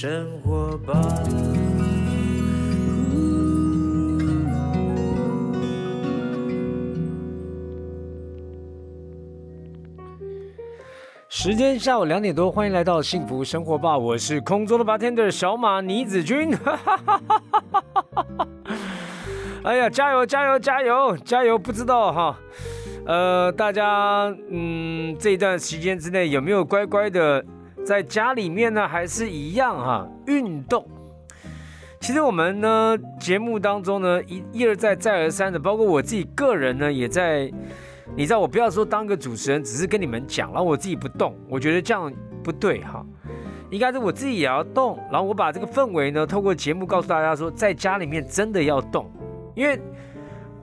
生活吧。时间下午两点多，欢迎来到幸福生活吧，我是空中的 bartender 小马倪子君。哎呀，加油加油加油加油！不知道哈，呃，大家嗯，这一段时间之内有没有乖乖的在家里面呢？还是一样哈，运动。其实我们呢，节目当中呢，一一而再再而三的，包括我自己个人呢，也在。你知道我不要说当个主持人，只是跟你们讲，然后我自己不动，我觉得这样不对哈。应该是我自己也要动，然后我把这个氛围呢，透过节目告诉大家说，在家里面真的要动，因为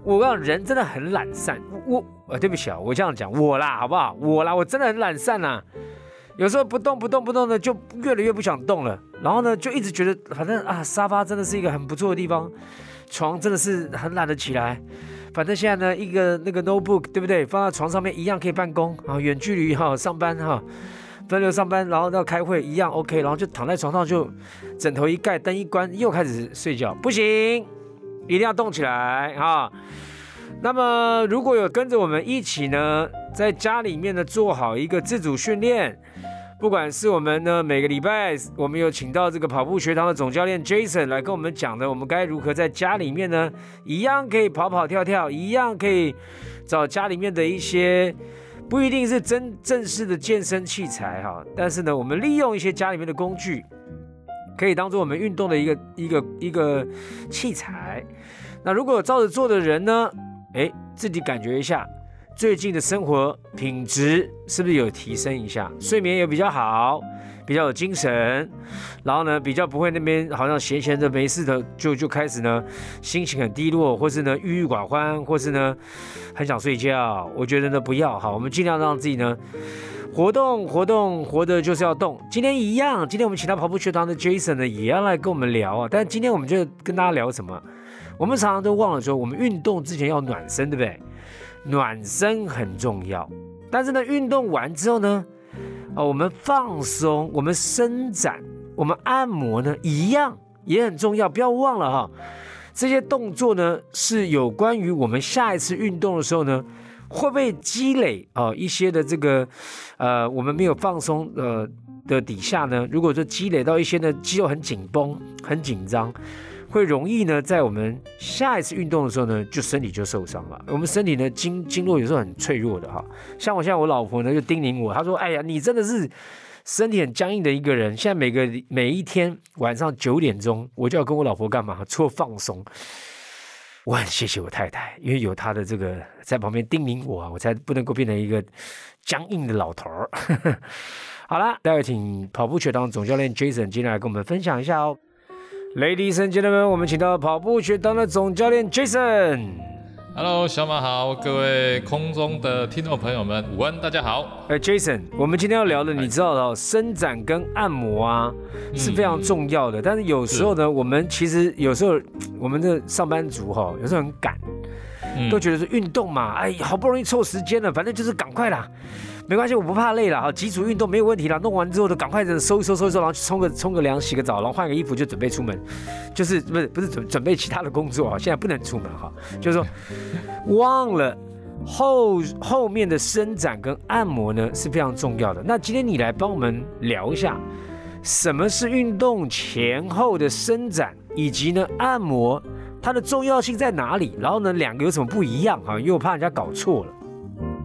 我讲人真的很懒散。我呃，对不起啊，我这样讲我啦，好不好？我啦，我真的很懒散呐。有时候不动不动不动的，就越来越不想动了。然后呢，就一直觉得反正啊，沙发真的是一个很不错的地方，床真的是很懒得起来。反正现在呢，一个那个 notebook 对不对？放在床上面一样可以办公啊，远距离哈上班哈，分流上班，然后到开会一样 OK，然后就躺在床上就枕头一盖，灯一关，又开始睡觉。不行，一定要动起来啊！那么如果有跟着我们一起呢，在家里面呢做好一个自主训练。不管是我们呢，每个礼拜我们有请到这个跑步学堂的总教练 Jason 来跟我们讲的，我们该如何在家里面呢，一样可以跑跑跳跳，一样可以找家里面的一些不一定是真正式的健身器材哈，但是呢，我们利用一些家里面的工具，可以当做我们运动的一个一个一个器材。那如果照着做的人呢，哎，自己感觉一下。最近的生活品质是不是有提升一下？睡眠也比较好，比较有精神，然后呢，比较不会那边好像闲闲的没事的就就开始呢，心情很低落，或是呢郁郁寡欢，或是呢很想睡觉。我觉得呢不要哈，我们尽量让自己呢活动活动，活的就是要动。今天一样，今天我们请到跑步学堂的 Jason 呢也要来跟我们聊啊。但今天我们就跟大家聊什么？我们常常都忘了说，我们运动之前要暖身，对不对？暖身很重要，但是呢，运动完之后呢，啊，我们放松，我们伸展，我们按摩呢，一样也很重要。不要忘了哈，这些动作呢，是有关于我们下一次运动的时候呢，会不会积累啊一些的这个，呃，我们没有放松呃的底下呢，如果说积累到一些呢肌肉很紧绷、很紧张。会容易呢，在我们下一次运动的时候呢，就身体就受伤了。我们身体呢，经经络有时候很脆弱的哈。像我现在我老婆呢就叮咛我，她说：“哎呀，你真的是身体很僵硬的一个人。现在每个每一天晚上九点钟，我就要跟我老婆干嘛？除了放松。我很谢谢我太太，因为有她的这个在旁边叮咛我啊，我才不能够变成一个僵硬的老头儿。好了，待会请跑步学堂总教练 Jason 今天来跟我们分享一下哦。Ladies and gentlemen，我们请到跑步学堂的总教练 Jason。Hello，小马好，各位空中的听众朋友们，午安，大家好。哎，Jason，我们今天要聊的，你知道的，伸展跟按摩啊是非常重要的。但是有时候呢，我们其实有时候我们的上班族哈，有时候很赶，都觉得是运动嘛，哎，好不容易凑时间了，反正就是赶快啦。没关系，我不怕累了哈，基础运动没有问题了。弄完之后就赶快的收一收收一收，然后去冲个冲个凉，洗个澡，然后换个衣服就准备出门，就是不是不是准准备其他的工作啊？现在不能出门哈，就是说忘了后后面的伸展跟按摩呢是非常重要的。那今天你来帮我们聊一下，什么是运动前后的伸展，以及呢按摩它的重要性在哪里？然后呢两个有什么不一样哈？因为我怕人家搞错了。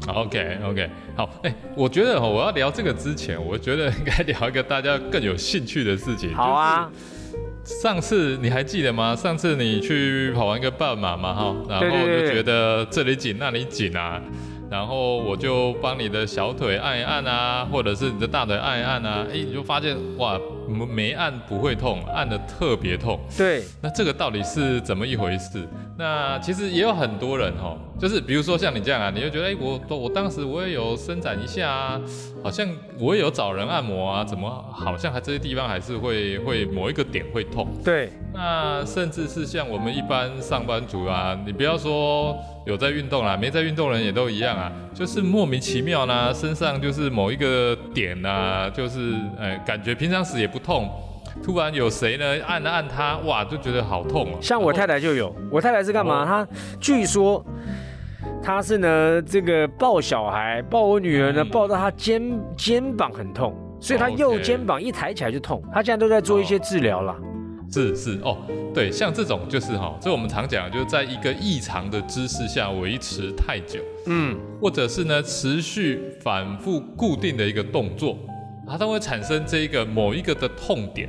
OK OK，好，哎，我觉得哈，我要聊这个之前，我觉得 应该聊一个大家更有兴趣的事情。好啊，上次你还记得吗？上次你去跑完一个半马嘛，哈，然后就觉得这里紧那里紧啊，然后我就帮你的小腿按一按啊，或者是你的大腿按一按啊，哎，你就发现哇，没按不会痛，按的特别痛。对，那这个到底是怎么一回事？那其实也有很多人哈。就是比如说像你这样啊，你就觉得哎，我我当时我也有伸展一下啊，好像我也有找人按摩啊，怎么好像还这些地方还是会会某一个点会痛。对，那甚至是像我们一般上班族啊，你不要说有在运动啦，没在运动人也都一样啊，就是莫名其妙呢，身上就是某一个点啊，就是哎感觉平常时也不痛。突然有谁呢按了按他，哇，就觉得好痛哦。像我太太就有，我太太是干嘛？她据说她是呢，这个抱小孩，抱我女儿呢，抱到她肩肩膀很痛，所以她右肩膀一抬起来就痛。她现在都在做一些治疗了。是是哦，对，像这种就是哈，这我们常讲，就是在一个异常的姿势下维持太久，嗯，或者是呢持续反复固定的一个动作，它都会产生这一个某一个的痛点。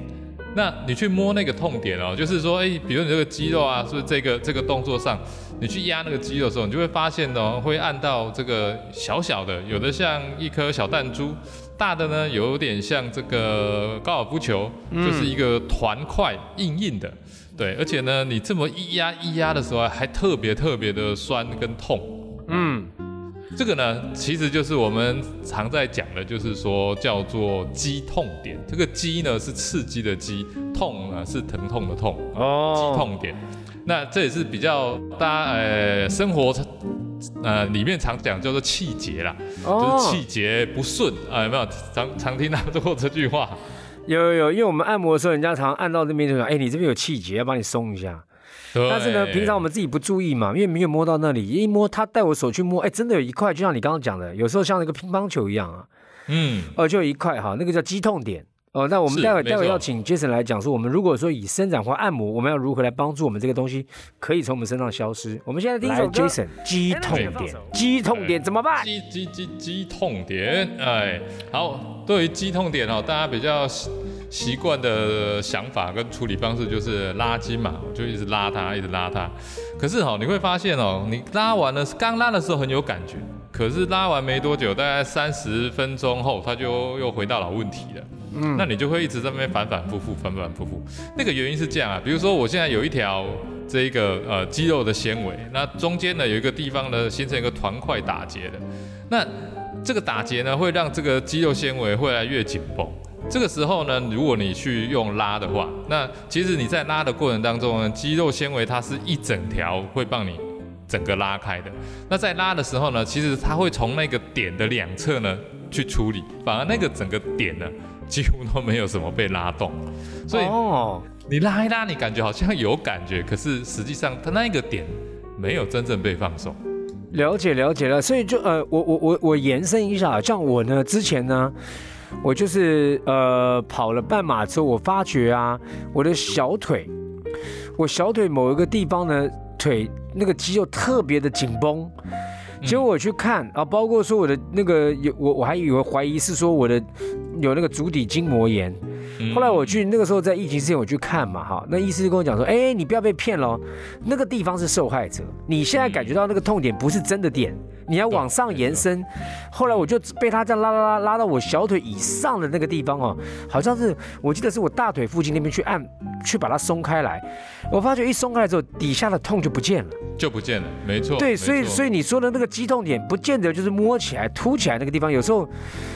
那你去摸那个痛点哦，就是说，哎，比如你这个肌肉啊，是不是这个这个动作上，你去压那个肌肉的时候，你就会发现哦，会按到这个小小的，有的像一颗小弹珠。大的呢，有点像这个高尔夫球，就是一个团块硬硬的，对，而且呢，你这么一压一压的时候，还特别特别的酸跟痛，嗯，这个呢，其实就是我们常在讲的，就是说叫做肌痛点。这个肌呢是刺激的肌，痛呢是疼痛的痛，哦，肌痛点。那这也是比较大家呃生活。呃，里面常讲叫做气节啦，就是气节不顺啊，有没有常常听到过这句话？有有有，因为我们按摩的时候，人家常按到那边就说，哎，你这边有气节，要帮你松一下。但是呢，平常我们自己不注意嘛，因为没有摸到那里，一摸他带我手去摸，哎，真的有一块，就像你刚刚讲的，有时候像那个乒乓球一样啊，嗯，哦，就有一块哈，那个叫肌痛点。哦，那我们待会待会要请 Jason 来讲说，我们如果说以伸展或按摩，我们要如何来帮助我们这个东西可以从我们身上消失？我们现在第一首 Jason 肌痛点，肌痛点怎么办？肌肌肌肌痛点，哎，好，对于肌痛点哦，大家比较习惯的想法跟处理方式就是拉筋嘛，就一直拉它，一直拉它。可是哈，你会发现哦，你拉完了，刚拉的时候很有感觉，可是拉完没多久，大概三十分钟后，它就又回到老问题了。嗯，那你就会一直在那边反反复复，反反复复。那个原因是这样啊，比如说我现在有一条这一个呃肌肉的纤维，那中间呢有一个地方呢形成一个团块打结的，那这个打结呢会让这个肌肉纤维会来越紧绷。这个时候呢，如果你去用拉的话，那其实你在拉的过程当中呢，肌肉纤维它是一整条会帮你整个拉开的。那在拉的时候呢，其实它会从那个点的两侧呢去处理，反而那个整个点呢。几乎都没有什么被拉动，所以你拉一拉，你感觉好像有感觉，可是实际上它那一个点没有真正被放松。了解了解了，所以就呃，我我我我延伸一下，像我呢，之前呢，我就是呃跑了半马之后，我发觉啊，我的小腿，我小腿某一个地方呢，腿那个肌肉特别的紧绷。结果我去看啊，包括说我的那个有我我还以为怀疑是说我的有那个足底筋膜炎。后来我去那个时候在疫情之前我去看嘛哈，那医师跟我讲说，哎，你不要被骗喽，那个地方是受害者，你现在感觉到那个痛点不是真的点，你要往上延伸。后来我就被他这样拉拉拉拉到我小腿以上的那个地方哦，好像是我记得是我大腿附近那边去按，去把它松开来。我发觉一松开来之后，底下的痛就不见了，就不见了，没错。对，所以所以你说的那个肌痛点，不见得就是摸起来凸起来那个地方，有时候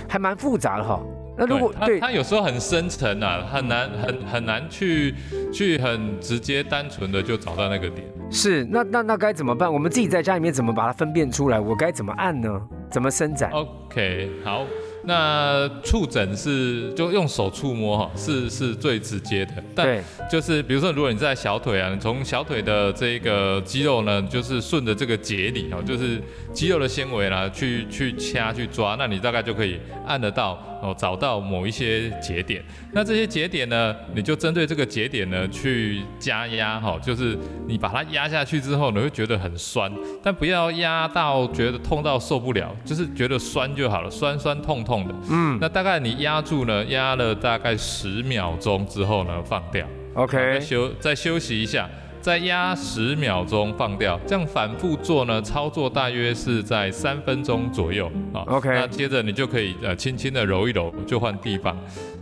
还蛮复杂的哈。那如果对它有时候很深层啊，很难很很难去去很直接单纯的就找到那个点。是，那那那该怎么办？我们自己在家里面怎么把它分辨出来？我该怎么按呢？怎么伸展？OK，好。那触诊是就用手触摸哈，是是最直接的。但就是比如说，如果你在小腿啊，你从小腿的这个肌肉呢，就是顺着这个节理哦，就是肌肉的纤维啦，去去掐去抓，那你大概就可以按得到哦，找到某一些节点。那这些节点呢，你就针对这个节点呢去加压哈，就是你把它压下去之后，你会觉得很酸，但不要压到觉得痛到受不了，就是觉得酸就好了，酸酸痛痛。的，嗯，那大概你压住呢，压了大概十秒钟之后呢，放掉，OK，休再休息一下，再压十秒钟放掉，这样反复做呢，操作大约是在三分钟左右啊，OK，那接着你就可以呃轻轻的揉一揉，就换地方。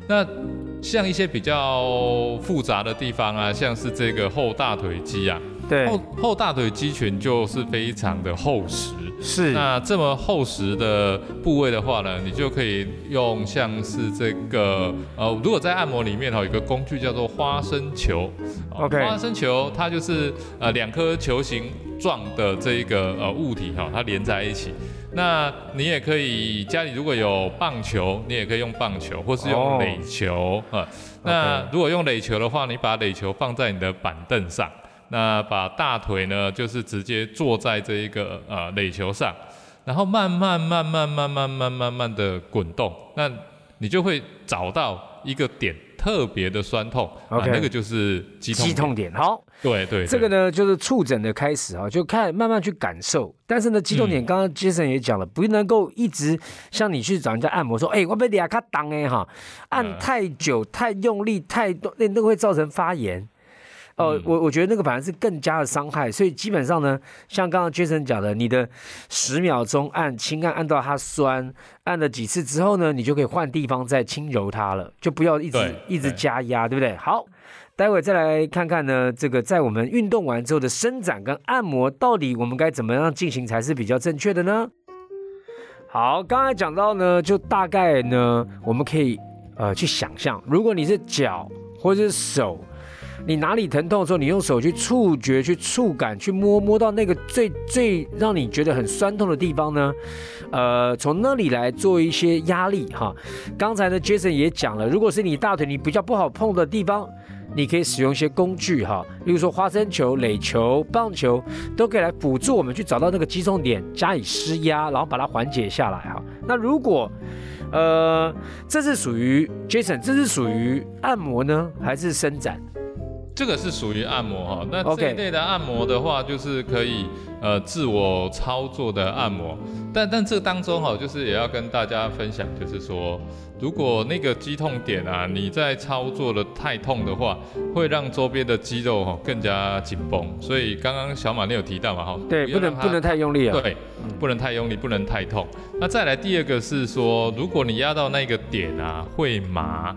那像一些比较复杂的地方啊，像是这个后大腿肌啊，对，后后大腿肌群就是非常的厚实。是。那这么厚实的部位的话呢，你就可以用像是这个呃，如果在按摩里面哈，有一个工具叫做花生球。OK。花生球它就是呃两颗球形状的这一个呃物体哈，它连在一起。那你也可以家里如果有棒球，你也可以用棒球，或是用垒球啊。那如果用垒球的话，你把垒球放在你的板凳上，那把大腿呢就是直接坐在这一个呃垒球上，然后慢慢慢慢慢慢慢慢慢的滚动，那你就会找到一个点。特别的酸痛，OK，那个就是肌肌痛点。好，对对，这个呢就是触诊的开始啊，就看慢慢去感受。但是呢，肌痛点刚刚杰森也讲了，不能够一直像你去找人家按摩说，哎，我被你卡挡哎哈，按太久、太用力、太多，那都会造成发炎。哦，我我觉得那个反而是更加的伤害，所以基本上呢，像刚刚 Jason 讲的，你的十秒钟按轻按按到它酸，按了几次之后呢，你就可以换地方再轻揉它了，就不要一直一直加压，对不对？好，待会再来看看呢，这个在我们运动完之后的伸展跟按摩，到底我们该怎么样进行才是比较正确的呢？好，刚才讲到呢，就大概呢，我们可以呃去想象，如果你是脚或者是手。你哪里疼痛的时候，你用手去触觉、去触感、去摸摸到那个最最让你觉得很酸痛的地方呢？呃，从那里来做一些压力哈。刚才呢，Jason 也讲了，如果是你大腿你比较不好碰的地方，你可以使用一些工具哈，例如说花生球、垒球、棒球，都可以来辅助我们去找到那个击中点，加以施压，然后把它缓解下来哈。那如果呃，这是属于 Jason，这是属于按摩呢，还是伸展？这个是属于按摩哈，那这一类的按摩的话，就是可以呃自我操作的按摩，但但这当中哈，就是也要跟大家分享，就是说，如果那个肌痛点啊，你在操作的太痛的话，会让周边的肌肉哈更加紧绷，所以刚刚小马你有提到嘛哈，对，不能不能太用力啊，对，不能太用力，不能太痛。那再来第二个是说，如果你压到那个点啊，会麻。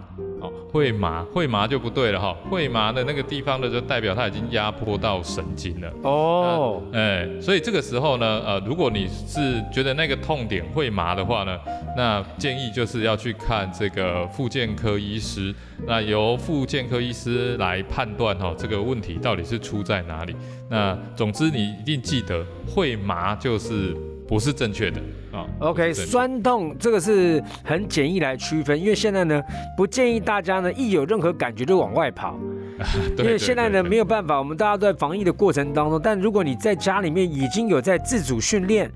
会麻，会麻就不对了哈。会麻的那个地方呢，就代表它已经压迫到神经了。哦，哎，所以这个时候呢，呃，如果你是觉得那个痛点会麻的话呢，那建议就是要去看这个复健科医师，那由复健科医师来判断哈，这个问题到底是出在哪里。那总之你一定记得，会麻就是不是正确的啊。OK，酸痛这个是很简易来区分，因为现在呢不建议大家呢一有任何感觉就往外跑，因为现在呢没有办法，我们大家都在防疫的过程当中。但如果你在家里面已经有在自主训练，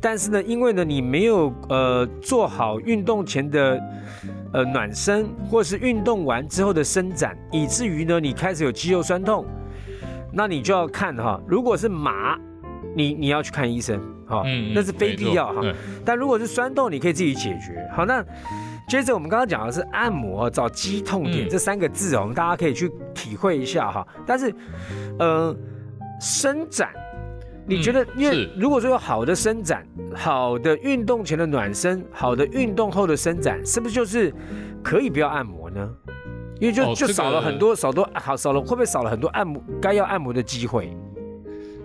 但是呢因为呢你没有呃做好运动前的呃暖身，或是运动完之后的伸展，以至于呢你开始有肌肉酸痛，那你就要看哈，如果是麻，你你要去看医生。好，那是非必要哈。但如果是酸痛，你可以自己解决。好，那接着我们刚刚讲的是按摩找肌痛点这三个字哦，我们大家可以去体会一下哈。但是，呃，伸展，你觉得，因为如果说有好的伸展，好的运动前的暖身，好的运动后的伸展，是不是就是可以不要按摩呢？因为就就少了很多，少多好少了，会不会少了很多按摩该要按摩的机会？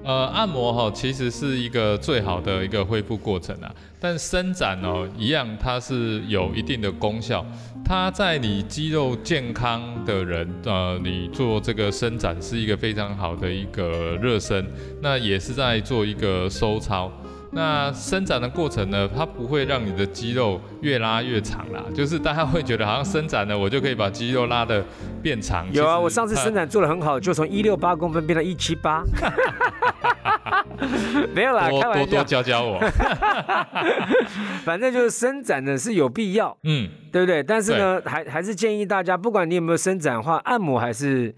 呃，按摩哈其实是一个最好的一个恢复过程啊，但伸展哦一样，它是有一定的功效。它在你肌肉健康的人，呃，你做这个伸展是一个非常好的一个热身，那也是在做一个收操。那伸展的过程呢，它不会让你的肌肉越拉越长啦，就是大家会觉得好像伸展了，我就可以把肌肉拉的变长。有啊，我上次伸展做的很好，就从一六八公分变到一七八。没有啦，多多多教教我。反正就是伸展呢是有必要，嗯，对不对？但是呢，还还是建议大家，不管你有没有伸展的话，按摩还是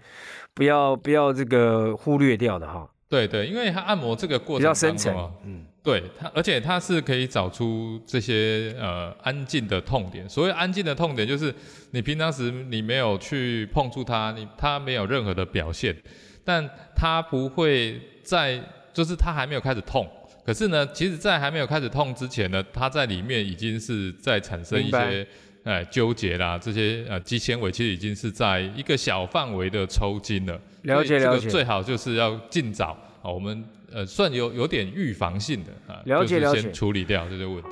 不要不要这个忽略掉的哈。对对，因为它按摩这个过程比较深层，嗯。对它，而且它是可以找出这些呃安静的痛点。所谓安静的痛点，就是你平常时你没有去碰触它，你它没有任何的表现，但它不会在，就是它还没有开始痛。可是呢，其实在还没有开始痛之前呢，它在里面已经是在产生一些呃纠结啦，这些呃肌纤维其实已经是在一个小范围的抽筋了。了解了解。最好就是要尽早。哦，我们呃，算有有点预防性的啊，了解了解，处理掉这些问题。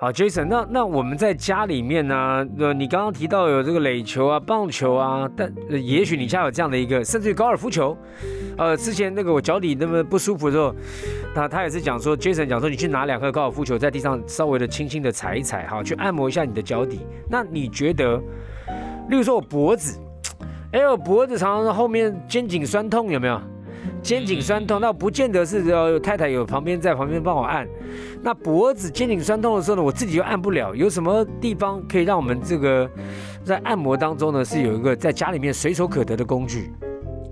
好，Jason，那那我们在家里面呢？呃，你刚刚提到有这个垒球啊、棒球啊，但也许你家有这样的一个，甚至于高尔夫球。呃，之前那个我脚底那么不舒服的时候，那他也是讲说，Jason 讲说，你去拿两颗高尔夫球在地上稍微的轻轻的踩一踩，哈，去按摩一下你的脚底。那你觉得，例如说我脖子，哎，我脖子常常后面肩颈酸痛，有没有？肩颈酸痛，那不见得是要太太有旁边在旁边帮我按。那脖子肩颈酸痛的时候呢，我自己又按不了。有什么地方可以让我们这个在按摩当中呢，是有一个在家里面随手可得的工具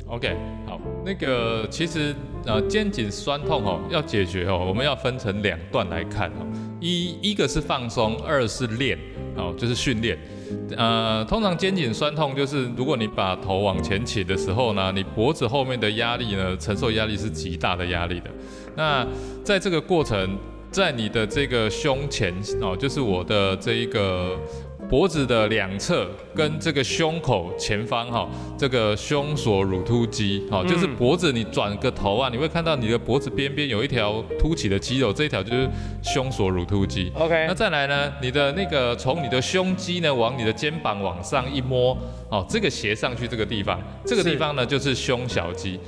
？OK，好，那个其实呃肩颈酸痛哦，要解决哦，我们要分成两段来看哦。一一个是放松，二是练哦，就是训练。呃，通常肩颈酸痛就是如果你把头往前起的时候呢，你脖子后面的压力呢，承受压力是极大的压力的。那在这个过程，在你的这个胸前哦，就是我的这一个。脖子的两侧跟这个胸口前方哈，这个胸锁乳突肌哈，就是脖子你转个头啊，你会看到你的脖子边边有一条凸起的肌肉，这一条就是胸锁乳突肌。OK，那再来呢，你的那个从你的胸肌呢往你的肩膀往上一摸，哦，这个斜上去这个地方，这个地方呢就是胸小肌。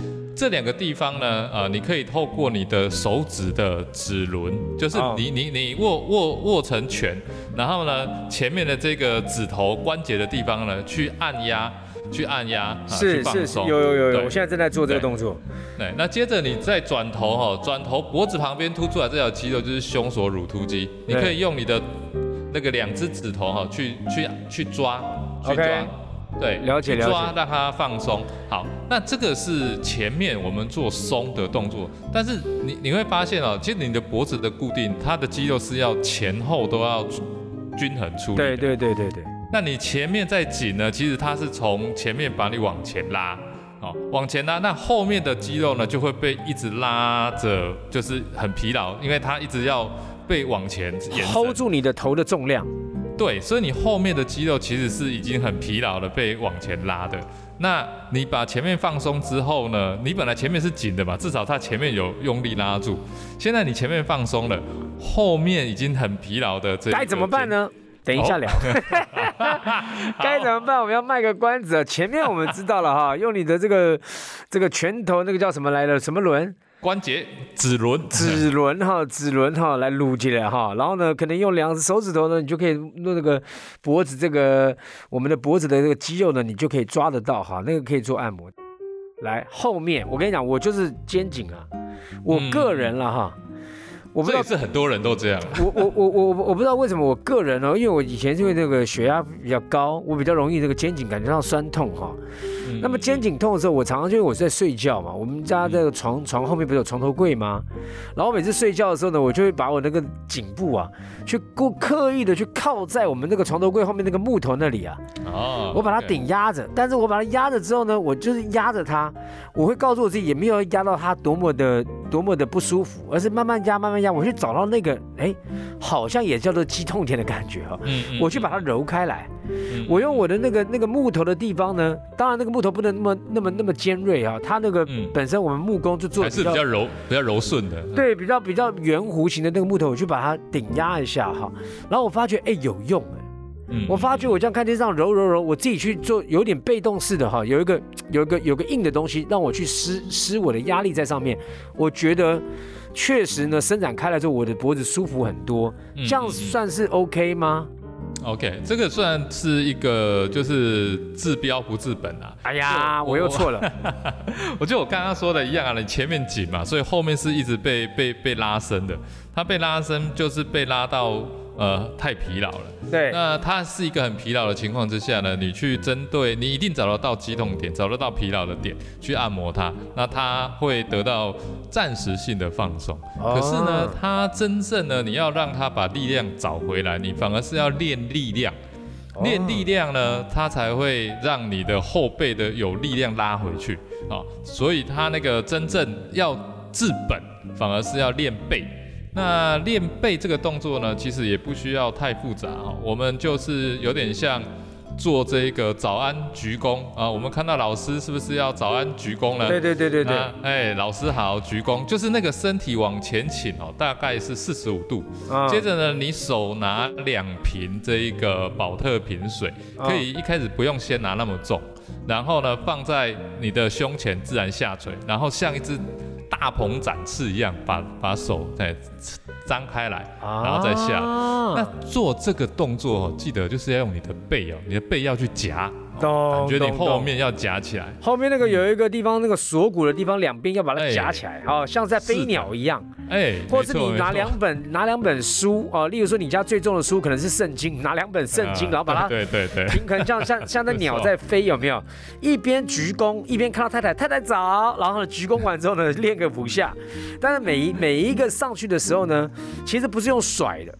这两个地方呢，呃，你可以透过你的手指的指轮，就是你你你握握握成拳，然后呢，前面的这个指头关节的地方呢，去按压，去按压，是是是，有有有有，我现在正在做这个动作。对，那接着你再转头哈，转头脖子旁边凸出来这条肌肉就是胸锁乳突肌，你可以用你的那个两只指头哈，去去去抓，去抓。对，了解了解，抓让它放松。好，那这个是前面我们做松的动作，但是你你会发现哦，其实你的脖子的固定，它的肌肉是要前后都要均衡处理。对对对对对。那你前面在紧呢，其实它是从前面把你往前拉，哦，往前拉，那后面的肌肉呢就会被一直拉着，就是很疲劳，因为它一直要被往前 hold 住你的头的重量。对，所以你后面的肌肉其实是已经很疲劳了，被往前拉的。那你把前面放松之后呢？你本来前面是紧的嘛，至少它前面有用力拉住。现在你前面放松了，后面已经很疲劳的，这该怎么办呢？等一下聊。该怎么办？我们要卖个关子。前面我们知道了哈，用你的这个这个拳头，那个叫什么来着？什么轮？关节指轮，指轮哈，指轮哈，来撸起来哈，然后呢，可能用两只手指头呢，你就可以弄那个脖子这个我们的脖子的这个肌肉呢，你就可以抓得到哈，那个可以做按摩。来后面，我跟你讲，我就是肩颈啊，我个人了哈。我不知道是很多人都这样。我我我我我不知道为什么我个人呢？因为我以前因为那个血压比较高，我比较容易这个肩颈感觉到酸痛哈。那么肩颈痛的时候，我常常就我是在睡觉嘛，我们家这个床床后面不是有床头柜吗？然后每次睡觉的时候呢，我就会把我那个颈部啊，去故刻意的去靠在我们那个床头柜后面那个木头那里啊。哦。我把它顶压着，但是我把它压着之后呢，我就是压着它，我会告诉我自己也没有压到它多么的多么的不舒服，而是慢慢压慢慢压，我去找到那个哎，好像也叫做肌痛点的感觉哈。嗯嗯。我去把它揉开来。我用我的那个那个木头的地方呢，当然那个木头不能那么那么那么尖锐啊，它那个本身我们木工就做还是比较柔比较柔顺的，对，比较比较圆弧形的那个木头，我去把它顶压一下哈，然后我发觉哎有用哎，我发觉我这样看天上揉揉揉，我自己去做有点被动式的哈，有一个有一个有个硬的东西让我去施施我的压力在上面，我觉得确实呢伸展开来之后，我的脖子舒服很多，这样算是 OK 吗？OK，这个算是一个就是治标不治本啊。哎呀，我又错了。我觉得我刚刚说的一样啊，你前面紧嘛，所以后面是一直被被被拉伸的。它被拉伸就是被拉到。呃，太疲劳了。对，那它是一个很疲劳的情况之下呢，你去针对，你一定找得到肌痛点，找得到疲劳的点去按摩它，那它会得到暂时性的放松。可是呢，它真正呢，你要让它把力量找回来，你反而是要练力量，练力量呢，它才会让你的后背的有力量拉回去啊。所以它那个真正要治本，反而是要练背。那练背这个动作呢，其实也不需要太复杂哈，我们就是有点像做这个早安鞠躬啊，我们看到老师是不是要早安鞠躬了？对对对对对。哎，老师好，鞠躬，就是那个身体往前倾哦，大概是四十五度。接着呢，你手拿两瓶这一个宝特瓶水，可以一开始不用先拿那么重，然后呢放在你的胸前自然下垂，然后像一只大鹏展翅一样，把把手再张开来，然后再下。那做这个动作，记得就是要用你的背哦，你的背要去夹。感觉你后面要夹起来，后面那个有一个地方，那个锁骨的地方，两边要把它夹起来，哦，像在飞鸟一样，哎，或是你拿两本拿两本书，哦，例如说你家最重的书可能是圣经，拿两本圣经，然后把它对对对，平衡，像像像那 鸟在飞，有没有？一边鞠躬，一边看到太太，太太早，然后呢鞠躬完之后呢，练个五下。但是每一每一个上去的时候呢，其实不是用甩的。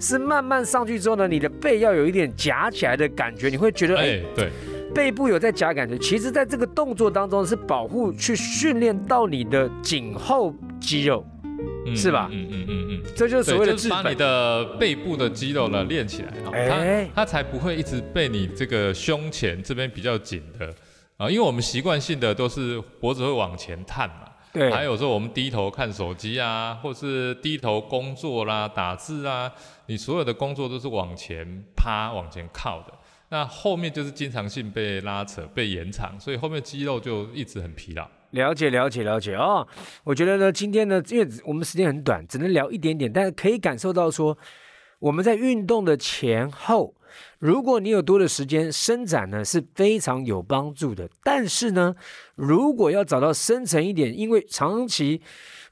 是慢慢上去之后呢，你的背要有一点夹起来的感觉，你会觉得哎，对，背部有在夹感觉。其实，在这个动作当中是保护去训练到你的颈后肌肉，是吧？嗯嗯嗯嗯，这就是所谓的是把你的背部的肌肉呢练起来，它它才不会一直被你这个胸前这边比较紧的啊，因为我们习惯性的都是脖子会往前探嘛。对，还有说我们低头看手机啊，或是低头工作啦、打字啊，你所有的工作都是往前趴、往前靠的，那后面就是经常性被拉扯、被延长，所以后面肌肉就一直很疲劳。了解，了解，了解哦。我觉得呢，今天呢，因为我们时间很短，只能聊一点点，但是可以感受到说，我们在运动的前后。如果你有多的时间伸展呢，是非常有帮助的。但是呢，如果要找到深层一点，因为长期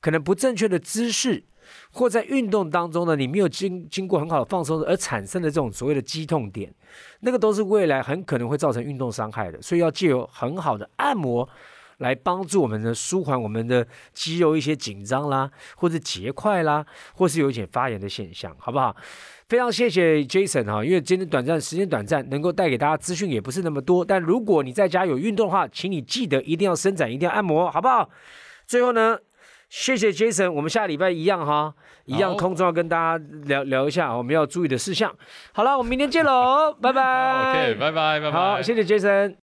可能不正确的姿势，或在运动当中呢，你没有经经过很好的放松而产生的这种所谓的肌痛点，那个都是未来很可能会造成运动伤害的。所以要借由很好的按摩来帮助我们的舒缓我们的肌肉一些紧张啦，或者结块啦，或是有一点发炎的现象，好不好？非常谢谢 Jason 哈，因为今天短暂时间短暂，能够带给大家资讯也不是那么多。但如果你在家有运动的话，请你记得一定要伸展，一定要按摩，好不好？最后呢，谢谢 Jason，我们下礼拜一样哈，一样空中要跟大家聊聊一下我们要注意的事项。好了，我们明天见喽，拜拜。OK，拜拜拜拜。好，谢谢 Jason。